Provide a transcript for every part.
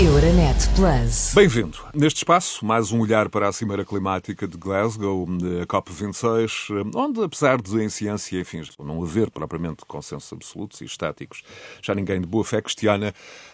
Euronet Plus. Bem-vindo. Neste espaço, mais um olhar para a Cimeira Climática de Glasgow, a COP26, onde, apesar de em ciência, enfim, não haver propriamente consensos absolutos e estáticos, já ninguém de boa fé questiona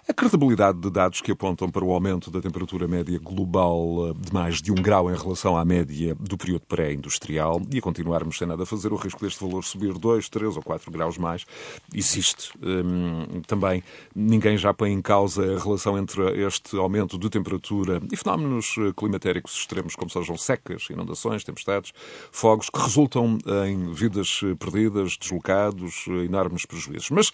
a credibilidade de dados que apontam para o aumento da temperatura média global de mais de um grau em relação à média do período pré-industrial e a continuarmos sem nada a fazer, o risco deste valor subir 2, 3 ou 4 graus mais existe. Hum, também ninguém já põe em causa a relação entre este aumento de temperatura e fenómenos eh, climatéricos extremos, como sejam secas, inundações, tempestades, fogos, que resultam em vidas eh, perdidas, deslocados, eh, enormes prejuízos. Mas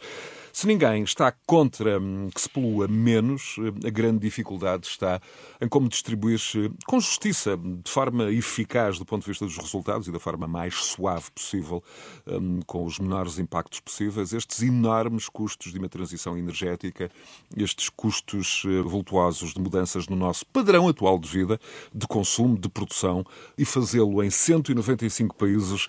se ninguém está contra hum, que se polua menos, a grande dificuldade está em como distribuir-se com justiça, de forma eficaz do ponto de vista dos resultados e da forma mais suave possível, hum, com os menores impactos possíveis, estes enormes custos de uma transição energética, estes custos vultuosos de mudanças no nosso padrão atual de vida, de consumo, de produção, e fazê-lo em 195 países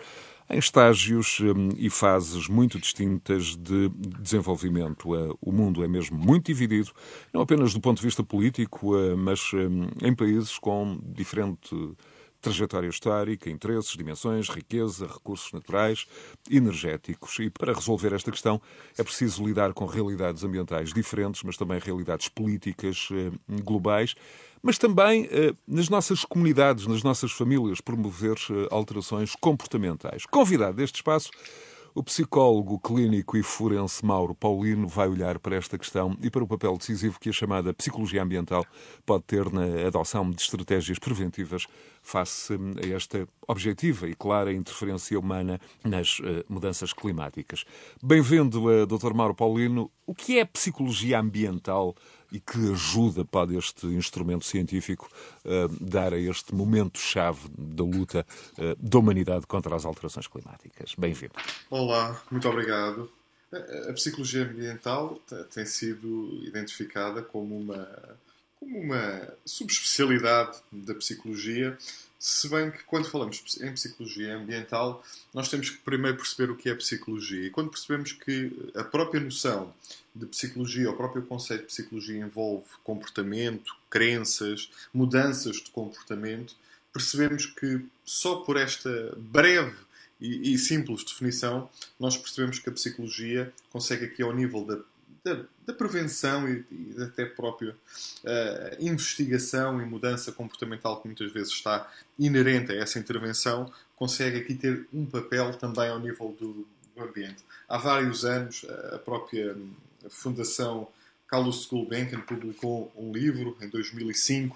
em estágios hum, e fases muito distintas de desenvolvimento. Eh, o mundo é mesmo muito dividido, não apenas do ponto de vista político, eh, mas hum, em países com diferente trajetória histórica, interesses, dimensões, riqueza, recursos naturais, energéticos. E para resolver esta questão é preciso lidar com realidades ambientais diferentes, mas também realidades políticas eh, globais, mas também eh, nas nossas comunidades, nas nossas famílias, promover eh, alterações comportamentais. Convidado deste espaço, o psicólogo clínico e forense Mauro Paulino vai olhar para esta questão e para o papel decisivo que a chamada psicologia ambiental pode ter na adoção de estratégias preventivas face a esta objetiva e clara interferência humana nas uh, mudanças climáticas. Bem-vindo, uh, Dr. Mauro Paulino. O que é psicologia ambiental e que ajuda pode este instrumento científico uh, dar a este momento-chave da luta uh, da humanidade contra as alterações climáticas? Bem-vindo. Olá, muito obrigado. A psicologia ambiental tem sido identificada como uma, como uma subespecialidade da psicologia se bem que quando falamos em psicologia ambiental, nós temos que primeiro perceber o que é psicologia. E quando percebemos que a própria noção de psicologia, o próprio conceito de psicologia envolve comportamento, crenças, mudanças de comportamento, percebemos que só por esta breve e, simples definição, nós percebemos que a psicologia consegue aqui ao nível da da, da prevenção e, e, até própria uh, investigação e mudança comportamental que muitas vezes está inerente a essa intervenção, consegue aqui ter um papel também ao nível do, do ambiente. Há vários anos, a própria Fundação Carlos Gulbenkian publicou um livro, em 2005,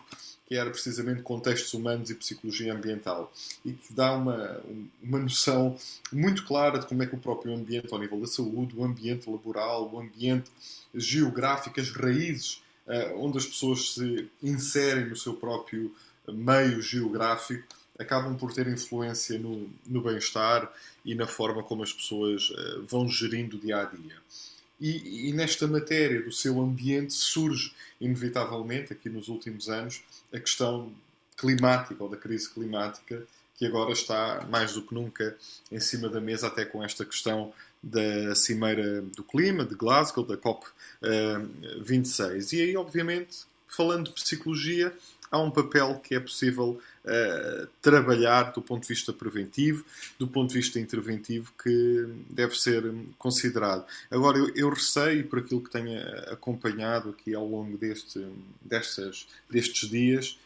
que era precisamente Contextos Humanos e Psicologia Ambiental, e que dá uma, uma noção muito clara de como é que o próprio ambiente, ao nível da saúde, o ambiente laboral, o ambiente geográfico, as raízes uh, onde as pessoas se inserem no seu próprio meio geográfico, acabam por ter influência no, no bem-estar e na forma como as pessoas uh, vão gerindo o dia a dia. E, e, nesta matéria do seu ambiente surge, inevitavelmente, aqui nos últimos anos, a questão climática ou da crise climática, que agora está mais do que nunca em cima da mesa, até com esta questão da Cimeira do Clima, de Glasgow, da COP26. Eh, e aí, obviamente, falando de psicologia, há um papel que é possível uh, trabalhar do ponto de vista preventivo, do ponto de vista interventivo, que deve ser considerado. Agora, eu, eu receio, por aquilo que tenho acompanhado aqui ao longo deste, destes dias,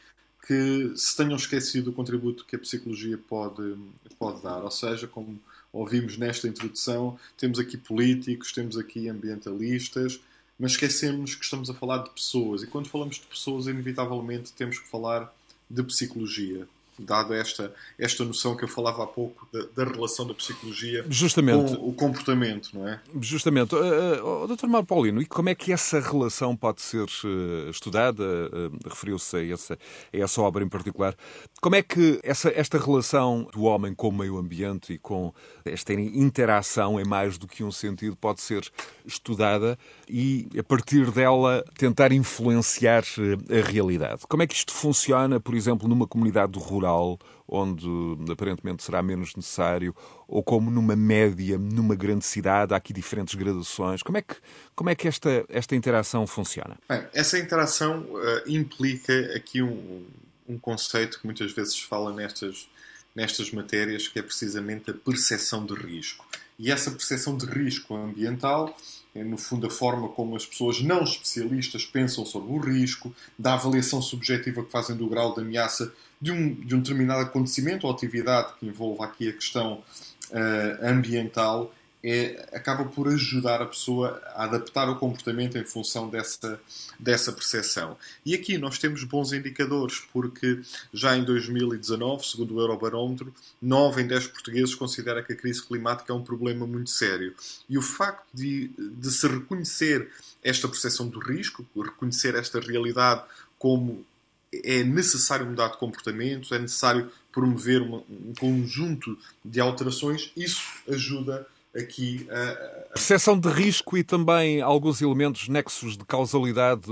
que se tenham esquecido o contributo que a psicologia pode, pode dar. Ou seja, como ouvimos nesta introdução, temos aqui políticos, temos aqui ambientalistas, mas esquecemos que estamos a falar de pessoas. E quando falamos de pessoas, inevitavelmente temos que falar de psicologia dado esta, esta noção que eu falava há pouco da, da relação da psicologia Justamente. com o comportamento, não é? Justamente. Uh, uh, Dr. Mário Paulino, e como é que essa relação pode ser uh, estudada? Uh, referiu-se a essa, a essa obra em particular. Como é que essa, esta relação do homem com o meio ambiente e com esta interação em mais do que um sentido pode ser estudada e, a partir dela, tentar influenciar uh, a realidade? Como é que isto funciona, por exemplo, numa comunidade rural? Rural, onde aparentemente será menos necessário, ou como numa média, numa grande cidade, há aqui diferentes gradações. Como é que, como é que esta, esta interação funciona? Bem, essa interação uh, implica aqui um, um conceito que muitas vezes fala nestas, nestas matérias, que é precisamente a percepção de risco. E essa percepção de risco ambiental no fundo, a forma como as pessoas não especialistas pensam sobre o risco, da avaliação subjetiva que fazem do grau de ameaça de um, de um determinado acontecimento ou atividade que envolva aqui a questão uh, ambiental é, acaba por ajudar a pessoa a adaptar o comportamento em função dessa, dessa percepção. E aqui nós temos bons indicadores, porque já em 2019, segundo o Eurobarómetro, 9 em 10 portugueses considera que a crise climática é um problema muito sério. E o facto de, de se reconhecer esta percepção do risco, reconhecer esta realidade como é necessário mudar de comportamento, é necessário promover um conjunto de alterações, isso ajuda aqui a, a... Percepção de risco e também alguns elementos nexos de causalidade.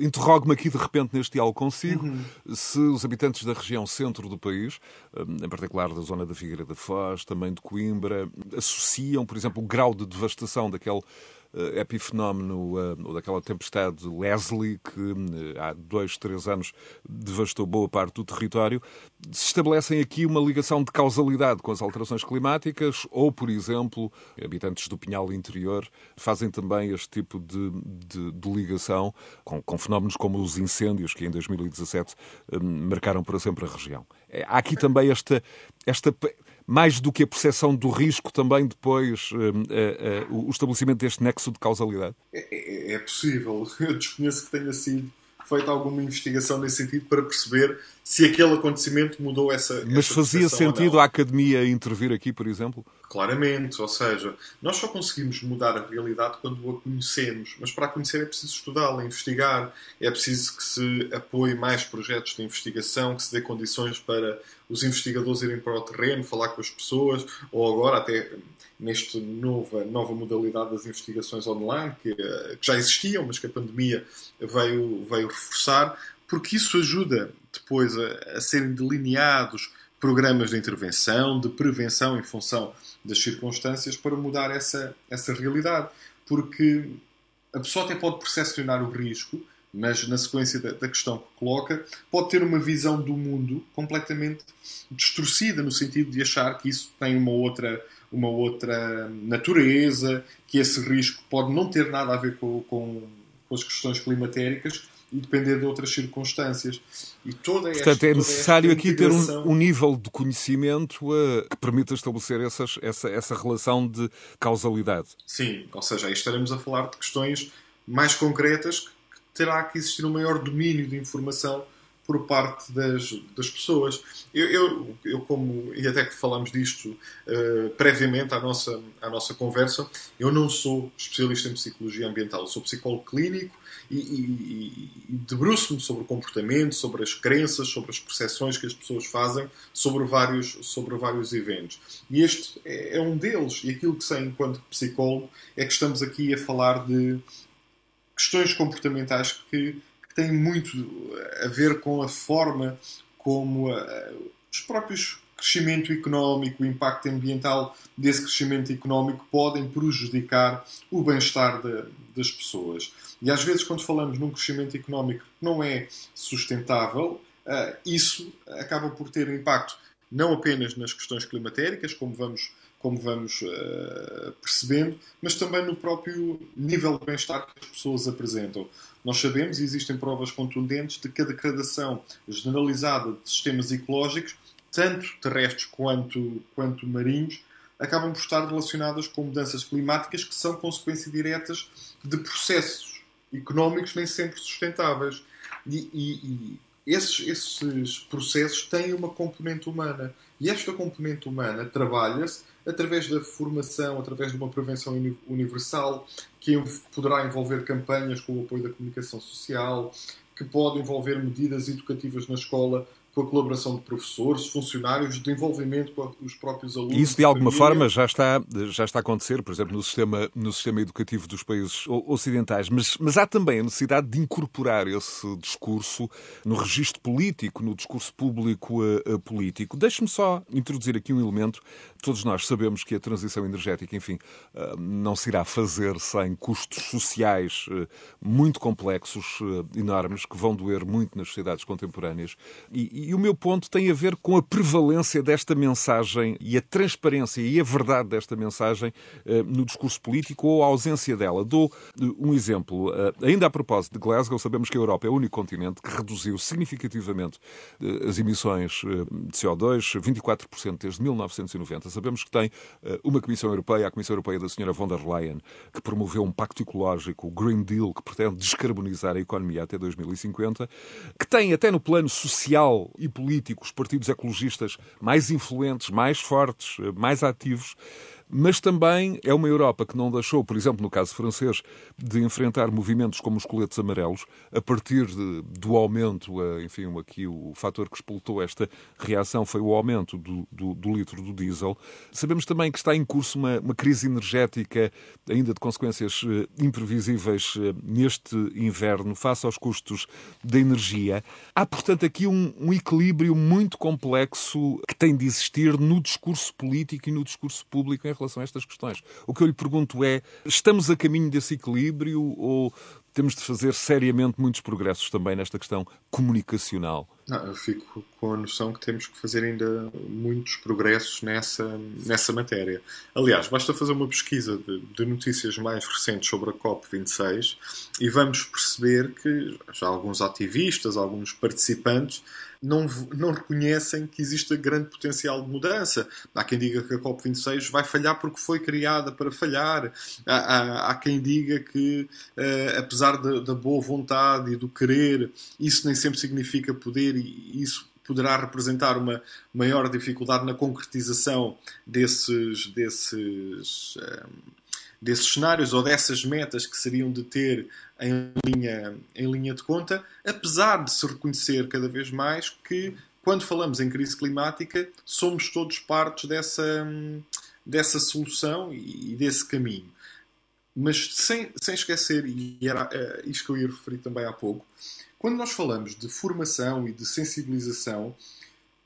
Interrogo-me aqui de repente neste diálogo consigo uhum. se os habitantes da região centro do país, em particular da zona da Figueira da Foz, também de Coimbra, associam, por exemplo, o grau de devastação daquele uh, epifenómeno, uh, ou daquela tempestade Leslie, que uh, há dois, três anos devastou boa parte do território, se estabelecem aqui uma ligação de causalidade com as alterações climáticas, ou, por exemplo, habitantes do Pinhal Interior fazem também este tipo de, de, de ligação com, com, fenómenos como os incêndios, que em 2017 marcaram para sempre a região. Há aqui também esta, esta mais do que a percepção do risco, também depois uh, uh, o estabelecimento deste nexo de causalidade? É, é, é, possível. Eu desconheço que tenha sido feita alguma investigação nesse sentido para perceber se aquele acontecimento mudou essa. Mas essa fazia sentido a academia intervir aqui, por exemplo? Claramente, ou seja, nós só conseguimos mudar a realidade quando a conhecemos, mas para a conhecer é preciso estudá-la, investigar, é preciso que se apoie mais projetos de investigação, que se dê condições para os investigadores irem para o terreno, falar com as pessoas, ou agora até nesta nova, nova modalidade das investigações online, que, que já existiam, mas que a pandemia veio, veio reforçar, porque isso ajuda depois a, a serem delineados programas de intervenção, de prevenção em função das circunstâncias para mudar essa, essa realidade. Porque a pessoa até pode percepcionar o risco, mas na sequência da, da, questão que coloca, pode ter uma visão do mundo completamente distorcida, no sentido de achar que isso tem uma outra, uma outra natureza, que esse risco pode não ter nada a ver com, com, com as questões climatéricas e depender de outras circunstâncias. E toda esta, Portanto, é necessário aqui ter um, um, nível de conhecimento uh, que permita estabelecer essas, essa, essa relação de causalidade. Sim, ou seja, aí estaremos a falar de questões mais concretas que terá que existir um maior domínio de informação por parte das, das pessoas. Eu, eu, eu, como, e até que falamos disto uh, previamente à nossa, à nossa conversa, eu não sou especialista em psicologia ambiental, sou psicólogo clínico e, e, e debruço-me sobre o comportamento, sobre as crenças, sobre as percepções que as pessoas fazem sobre vários, sobre vários eventos. E este é, é um deles, e aquilo que sei enquanto psicólogo é que estamos aqui a falar de questões comportamentais que tem muito a ver com a forma como uh, os próprios crescimento económico, o impacto ambiental desse crescimento económico podem prejudicar o bem-estar das pessoas. E às vezes, quando falamos num crescimento económico que não é sustentável, uh, isso acaba por ter impacto não apenas nas questões climatéricas, como vamos como vamos uh, percebendo, mas também no próprio nível de bem-estar que as pessoas apresentam. Nós sabemos, e existem provas contundentes, de que a degradação generalizada de sistemas ecológicos, tanto terrestres quanto, quanto marinhos, acabam por estar relacionadas com mudanças climáticas que são consequência diretas de processos económicos nem sempre sustentáveis. E, e, e esses, esses processos têm uma componente humana. E esta componente humana trabalha-se através da formação, através de uma prevenção universal, que poderá envolver campanhas com o apoio da comunicação social, que pode envolver medidas educativas na escola com a colaboração de professores, funcionários, de envolvimento com os próprios alunos. Isso, de alguma forma, já está, já está a acontecer, por exemplo, no sistema, no sistema educativo dos países ocidentais, mas, mas há também a necessidade de incorporar esse discurso no registro político, no discurso público uh, político. Deixe-me só introduzir aqui um elemento. Todos nós sabemos que a transição energética, enfim, uh, não se irá fazer sem custos sociais muito complexos, enormes, que vão doer muito nas sociedades contemporâneas. E, e o meu ponto tem a ver com a prevalência desta mensagem e a transparência e a verdade desta mensagem eh, no discurso político ou a ausência dela. Dou eh, um exemplo. Eh, ainda a propósito de Glasgow, sabemos que a Europa é o único continente que reduziu significativamente as emissões de CO2, 24% desde 1990. Sabemos que tem uma Comissão Europeia, a Comissão Europeia da Sra. von der Leyen, que promoveu um pacto ecológico, o Green Deal, que pretende descarbonizar a economia até 2050, que tem até no plano social e político os partidos ecologistas mais influentes, mais fortes, mais ativos, mas também é uma Europa que não deixou, por exemplo, no caso francês, de enfrentar movimentos como os coletes amarelos, a partir de, do aumento, enfim, aqui o fator que explotou esta reação foi o aumento do, do, do litro do diesel. Sabemos também que está em curso uma, uma crise energética, ainda de consequências eh, imprevisíveis eh, neste inverno, face aos custos da energia. Há, portanto, aqui um, um equilíbrio muito complexo que tem de existir no discurso político e no discurso público em relação a estas questões. O que eu lhe pergunto é: estamos a caminho desse equilíbrio ou temos de fazer seriamente muitos progressos também nesta questão comunicacional? Não, eu fico com a noção que temos que fazer ainda muitos progressos nessa, nessa matéria. Aliás, basta fazer uma pesquisa de, de notícias mais recentes sobre a COP26 e vamos perceber que já alguns ativistas, alguns participantes não, não reconhecem que existe grande potencial de mudança. Há quem diga que a COP26 vai falhar porque foi criada para falhar. Há, há, há quem diga que, uh, apesar da, boa vontade e do querer, isso nem sempre significa poder e isso poderá representar uma maior dificuldade na concretização desses, desses, um, eh, desses cenários ou dessas metas que seriam de ter em linha, em linha de conta, apesar de se reconhecer cada vez mais que, quando falamos em crise climática, somos todos partes dessa, dessa solução e desse caminho. Mas sem, sem esquecer, e era uh, isto que eu ia referir também há pouco, quando nós falamos de formação e de sensibilização,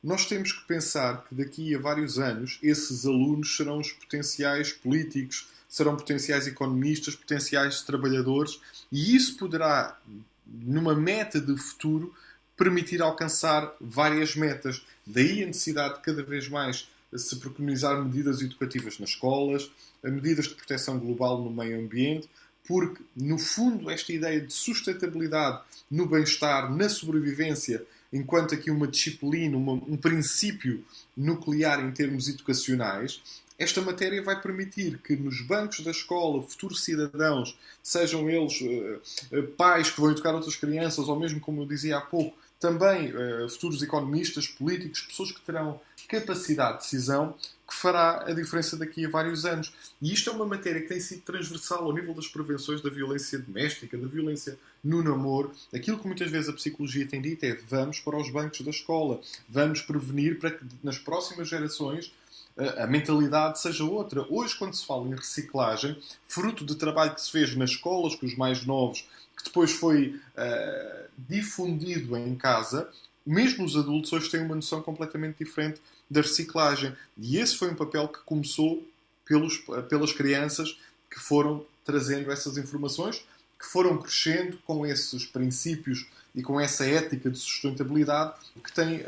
nós temos que pensar que daqui a vários anos esses alunos serão os potenciais políticos, serão potenciais economistas, potenciais trabalhadores, e isso poderá, numa meta de futuro, permitir alcançar várias metas. Daí a necessidade de cada vez mais se preconizar medidas educativas nas escolas, medidas de proteção global no meio ambiente, porque, no fundo, esta ideia de sustentabilidade no bem-estar, na sobrevivência, enquanto aqui uma disciplina, uma, um princípio nuclear em termos educacionais, esta matéria vai permitir que nos bancos da escola, futuros cidadãos, sejam eles uh, pais que vão educar outras crianças, ou mesmo, como eu dizia há pouco, também uh, futuros economistas, políticos, pessoas que terão capacidade de decisão, que fará a diferença daqui a vários anos. E isto é uma matéria que tem sido transversal ao nível das prevenções da violência doméstica, da violência no namoro. Aquilo que muitas vezes a psicologia tem dito é vamos para os bancos da escola, vamos prevenir para que nas próximas gerações a mentalidade seja outra. Hoje, quando se fala em reciclagem, fruto de trabalho que se fez nas escolas com os mais novos, que depois foi uh, difundido em casa, mesmo os adultos hoje têm uma noção completamente diferente da reciclagem. E esse foi um papel que começou pelos, pelas crianças que foram trazendo essas informações, que foram crescendo com esses princípios e com essa ética de sustentabilidade que tem uh,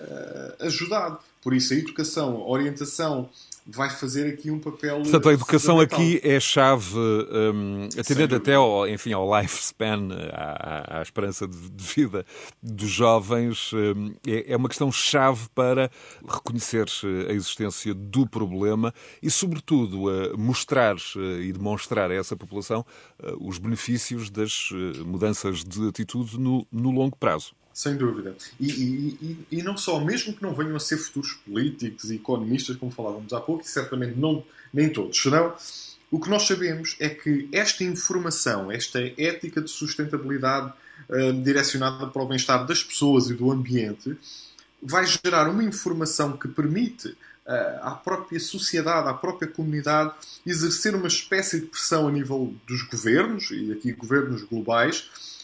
ajudado. Por isso, a educação, a orientação vai fazer aqui um papel. Portanto, a educação aqui é chave, um, atendendo até ao, enfim, ao lifespan, à, à esperança de, de, vida dos jovens, um, é, é, uma questão chave para reconhecer a existência do problema e, sobretudo, uh, mostrar uh, e demonstrar a essa população uh, os benefícios das mudanças de atitude no, no longo prazo. Sem dúvida. E, e, e, e, não só, mesmo que não venham a ser futuros políticos e economistas, como falávamos há pouco, e certamente não, nem todos serão, o que nós sabemos é que esta informação, esta ética de sustentabilidade uh, direcionada para o bem-estar das pessoas e do ambiente, vai gerar uma informação que permite à própria sociedade, à própria comunidade, exercer uma espécie de pressão a nível dos governos, e aqui governos globais,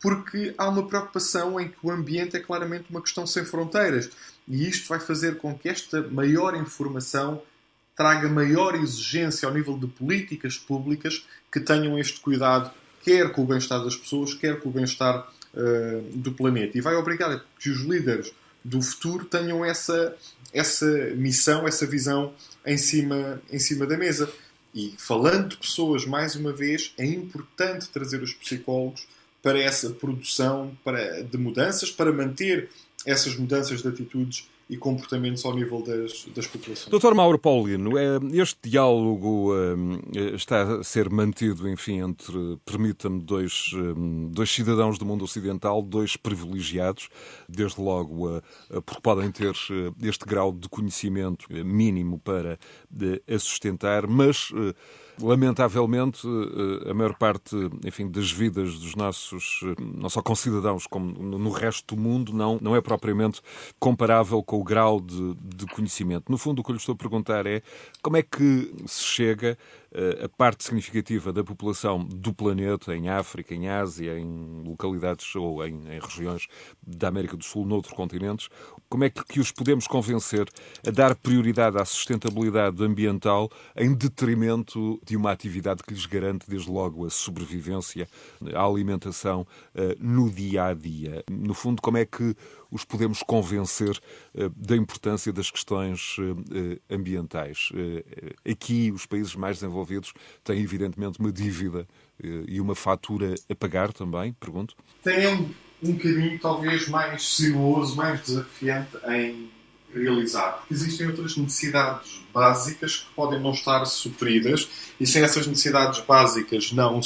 porque há uma preocupação em que o ambiente é claramente uma questão sem fronteiras. E isto vai fazer com que esta maior informação traga maior exigência ao nível de políticas públicas que tenham este cuidado, quer com o bem-estar das pessoas, quer com o bem-estar uh, do planeta. E vai obrigar que os líderes do futuro tenham essa, essa missão, essa visão em cima, em cima da mesa. E falando de pessoas, mais uma vez, é importante trazer os psicólogos para essa produção para, de mudanças, para manter essas mudanças de atitudes e comportamentos ao nível das, das populações. Doutor Mauro Paulino, é, este diálogo é, está a ser mantido, enfim, entre, permita-me, dois, dois cidadãos do mundo ocidental, dois privilegiados, desde logo porque podem ter este grau de conhecimento mínimo para a sustentar, mas lamentavelmente, a maior parte enfim, das vidas dos nossos, não só concidadãos, como no resto do mundo, não, não é propriamente comparável com o grau de, de conhecimento. No fundo, o que eu lhe estou a perguntar é como é que se chega a parte significativa da população do planeta, em África, em Ásia, em localidades ou em, em regiões da América do Sul, noutros continentes, como é que, que os podemos convencer a dar prioridade à sustentabilidade ambiental em detrimento de uma atividade que lhes garante, desde logo, a sobrevivência, a alimentação uh, no dia a dia? No fundo, como é que os podemos convencer uh, da importância das questões uh, ambientais? aqui, os países mais desenvolvidos envolvidos têm, evidentemente, uma dívida eh, e uma fatura a pagar também, pergunto? Tem um, um caminho talvez mais sinuoso, mais desafiante em realizar, porque existem outras necessidades básicas que podem não estar supridas e sem essas necessidades básicas não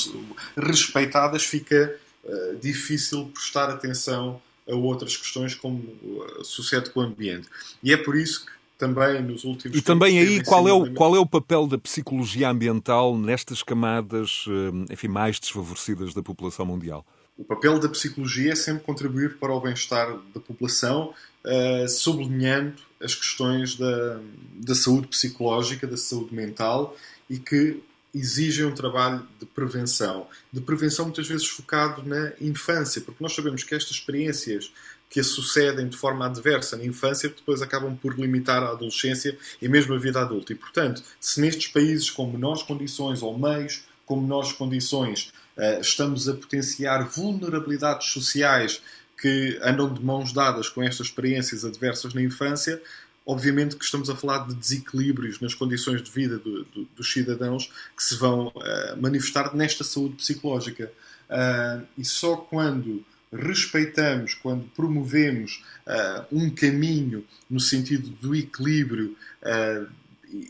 respeitadas fica uh, difícil prestar atenção a outras questões como uh, sucede com o ambiente. E é por isso que também nos últimos E também aí qual é, o, qual é o papel da psicologia ambiental nestas camadas eh, enfim, mais desfavorecidas da população mundial? O papel da psicologia é sempre contribuir para o bem-estar da população, uh, sublinhando as questões da, da saúde psicológica, da saúde mental e que exigem um trabalho de prevenção. De prevenção muitas vezes focado na infância, porque nós sabemos que estas experiências que sucedem de forma adversa na infância, depois acabam por limitar a adolescência e mesmo a vida adulta. E, portanto, se nestes países com menores condições ou meios com menores condições eh, estamos a potenciar vulnerabilidades sociais que andam de mãos dadas com estas experiências adversas na infância, obviamente que estamos a falar de desequilíbrios nas condições de vida do, do, dos cidadãos que se vão uh, manifestar nesta saúde psicológica. Uh, e só quando respeitamos, quando promovemos uh, um caminho no sentido do equilíbrio uh,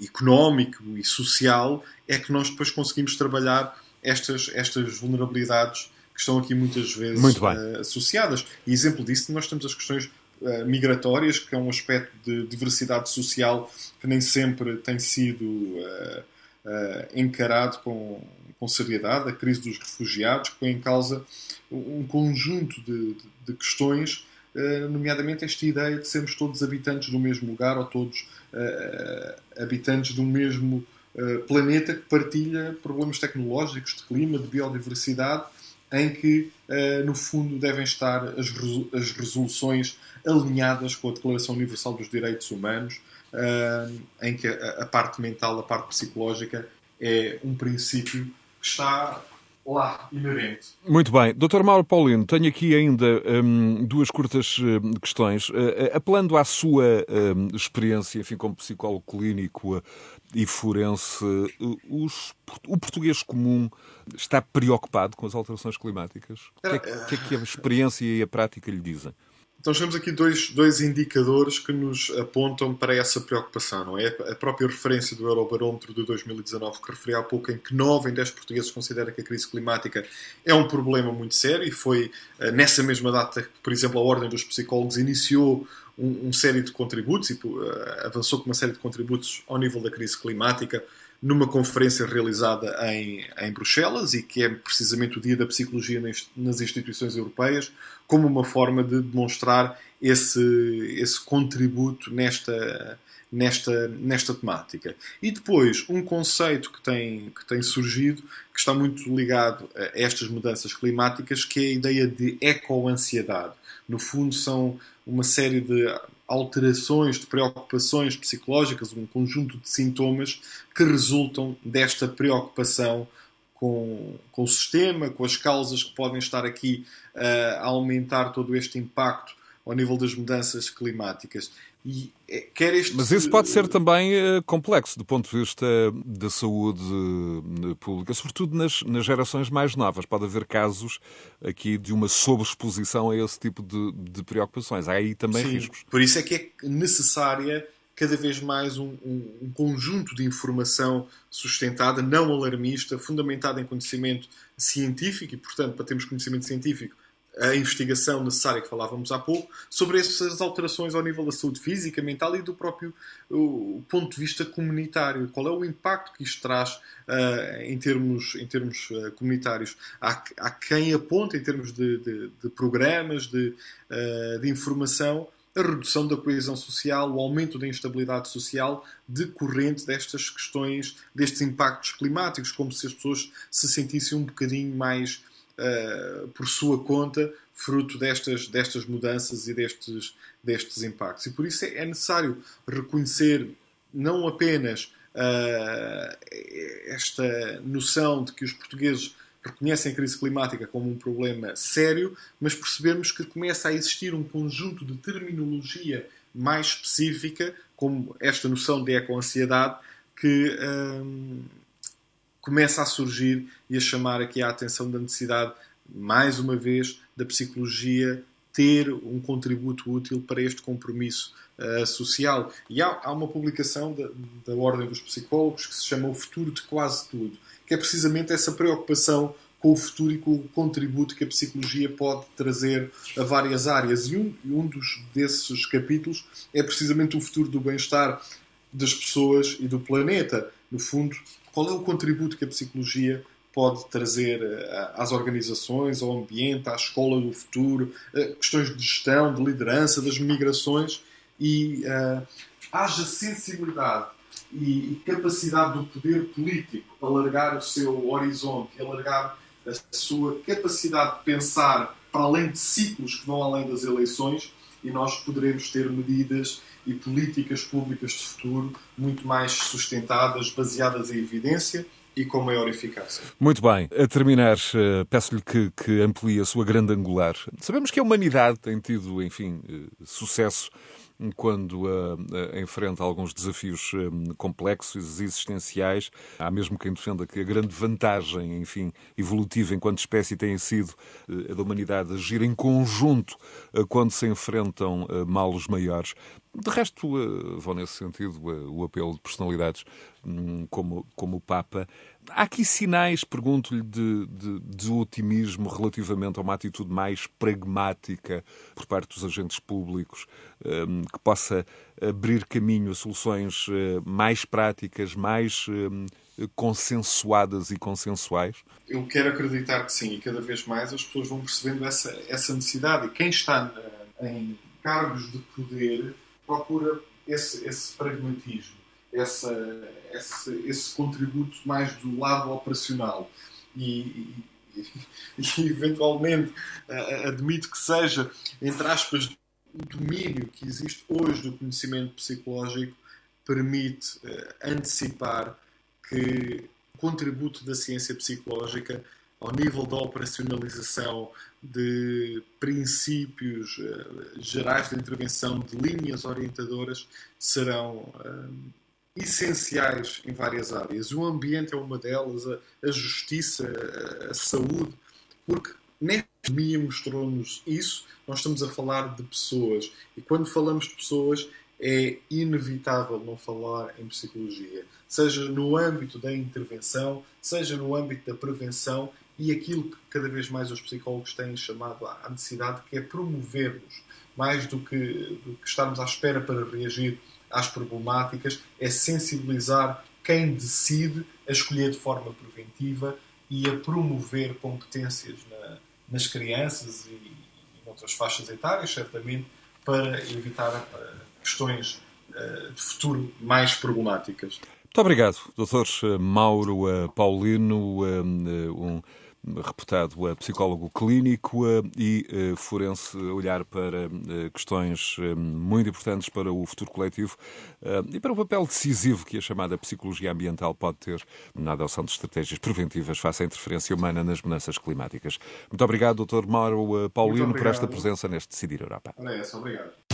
económico e social, é que nós depois conseguimos trabalhar estas, estas vulnerabilidades que estão aqui muitas vezes uh, associadas. E exemplo disso, nós temos as questões migratórias, que é um aspecto de diversidade social que nem sempre tem sido encarado com, com seriedade, a crise dos refugiados, que põe em causa um conjunto de, de, de questões, uh, nomeadamente esta ideia de sermos todos habitantes do mesmo lugar ou todos uh, habitantes do mesmo uh, planeta que partilha problemas tecnológicos, de clima, de biodiversidade, em que, no fundo, devem estar as, resoluções alinhadas com a Declaração Universal dos Direitos Humanos, em que a parte mental, a parte psicológica é um princípio que está lá, inerente. Muito bem. Dr. Mauro Paulino, tenho aqui ainda hum, duas curtas hum, questões. Uh, apelando à sua hum, experiência, enfim, como psicólogo clínico uh, e forense, uh, os, o português comum está preocupado com as alterações climáticas? O que, é, que, é que a experiência e a prática lhe dizem? Então temos aqui dois, dois indicadores que nos apontam para essa preocupação. Não é? A própria referência do Eurobarómetro de 2019 que referi há pouco, em que 9 em 10 portugueses consideram que a crise climática é um problema muito sério e foi eh, nessa mesma data que, por exemplo, a Ordem dos Psicólogos iniciou um, um série de contributos e uh, avançou com uma série de contributos ao nível da crise climática, numa conferência realizada em, em Bruxelas e que é precisamente o Dia da Psicologia nas instituições europeias, como uma forma de demonstrar esse, esse contributo nesta, nesta, nesta temática. E depois, um conceito que tem, que tem surgido, que está muito ligado a estas mudanças climáticas, que é a ideia de ecoansiedade. No fundo, são uma série de alterações, de preocupações psicológicas, um conjunto de sintomas que resultam desta preocupação com, com o sistema, com as causas que podem estar aqui uh, a aumentar todo este impacto ao nível das mudanças climáticas. E eh, quer este... Mas isso pode ser também uh, complexo do ponto de vista da saúde uh, pública, sobretudo nas, nas gerações mais novas. Pode haver casos aqui de uma sobreexposição a esse tipo de, de preocupações. Há aí também Sim, riscos. Por isso é que é necessária cada vez mais um, um, um, conjunto de informação sustentada, não alarmista, fundamentada em conhecimento científico e, portanto, para termos conhecimento científico, a investigação necessária que falávamos há pouco sobre essas alterações ao nível da saúde física, mental e do próprio ponto de vista comunitário. Qual é o impacto que isto traz uh, em termos, em termos uh, comunitários? Há, há, quem aponta, em termos de, de, de programas, de, uh, de informação, a redução da coesão social, o aumento da instabilidade social decorrente destas questões, destes impactos climáticos, como se as pessoas se sentissem um bocadinho mais uh, por sua conta, fruto destas, destas mudanças e destes, destes impactos. E por isso é, é necessário reconhecer não apenas uh, esta noção de que os portugueses reconhecem a crise climática como um problema sério, mas percebemos que começa a existir um conjunto de terminologia mais específica, como esta noção de ecoansiedade, que um, começa a surgir e a chamar aqui a atenção da necessidade, mais uma vez, da psicologia ter um contributo útil para este compromisso uh, social. E há, há uma publicação da, da Ordem dos Psicólogos que se chama O Futuro de Quase Tudo que é precisamente essa preocupação com o futuro e com o contributo que a psicologia pode trazer a várias áreas. E um, um dos, desses capítulos é precisamente o futuro do bem-estar das pessoas e do planeta. No fundo, qual é o contributo que a psicologia pode trazer eh, às organizações, ao ambiente, à escola do futuro, eh, questões de gestão, de liderança, das migrações e uh, haja sensibilidade e, capacidade do poder político alargar o seu horizonte, alargar a sua capacidade de pensar para além de ciclos que vão além das eleições e nós poderemos ter medidas e políticas públicas de futuro muito mais sustentadas, baseadas em evidência e com maior eficácia. Muito bem. A terminar, eh, peço-lhe que, que amplie a sua grande angular. Sabemos que a humanidade tem tido, enfim, eh, sucesso quando uh, uh, enfrenta alguns desafios uh, complexos e existenciais. Há mesmo quem defenda que a grande vantagem, enfim, evolutiva enquanto espécie tem sido a da humanidade agir em conjunto quando se enfrentam males maiores. De resto, vou nesse sentido o apelo de personalidades hum, como, como o Papa. Há aqui sinais, pergunto-lhe, de, de, de, otimismo relativamente a uma atitude mais pragmática por parte dos agentes públicos, hum, que possa abrir caminho a soluções eh, mais práticas, mais hum, consensuadas e consensuais? Eu quero acreditar que sim, e cada vez mais as pessoas vão percebendo essa, essa necessidade. E quem está em cargos de poder procura esse, esse pragmatismo, essa, esse, esse contributo mais do lado operacional. E, e, e eventualmente admito que seja, entre aspas, o domínio que existe hoje do conhecimento psicológico permite uh, antecipar que o contributo da ciência psicológica ao nível da operacionalização de princípios uh, gerais de intervenção, de linhas orientadoras, serão uh, essenciais em várias áreas. O ambiente é uma delas, a, a justiça, a, a, saúde, porque nesta pandemia mostrou-nos isso. Nós estamos a falar de pessoas e quando falamos de pessoas é inevitável não falar em psicologia, seja no âmbito da intervenção, seja no âmbito da prevenção e aquilo que cada vez mais os psicólogos têm chamado à necessidade, que é promovermos, mais do que, do que estarmos à espera para reagir às problemáticas, é sensibilizar quem decide a escolher de forma preventiva e a promover competências na, nas crianças e, e noutras faixas etárias, certamente, para evitar uh, questões uh, de futuro mais problemáticas. Muito obrigado, Dr. Mauro Paulino, um reputado psicólogo clínico e forense, olhar para questões muito importantes para o futuro coletivo e para o papel decisivo que a chamada psicologia ambiental pode ter na adoção de estratégias preventivas face à interferência humana nas mudanças climáticas. Muito obrigado, Dr. Mauro Paulino, por esta presença neste Decidir Europa. Olha essa, obrigado.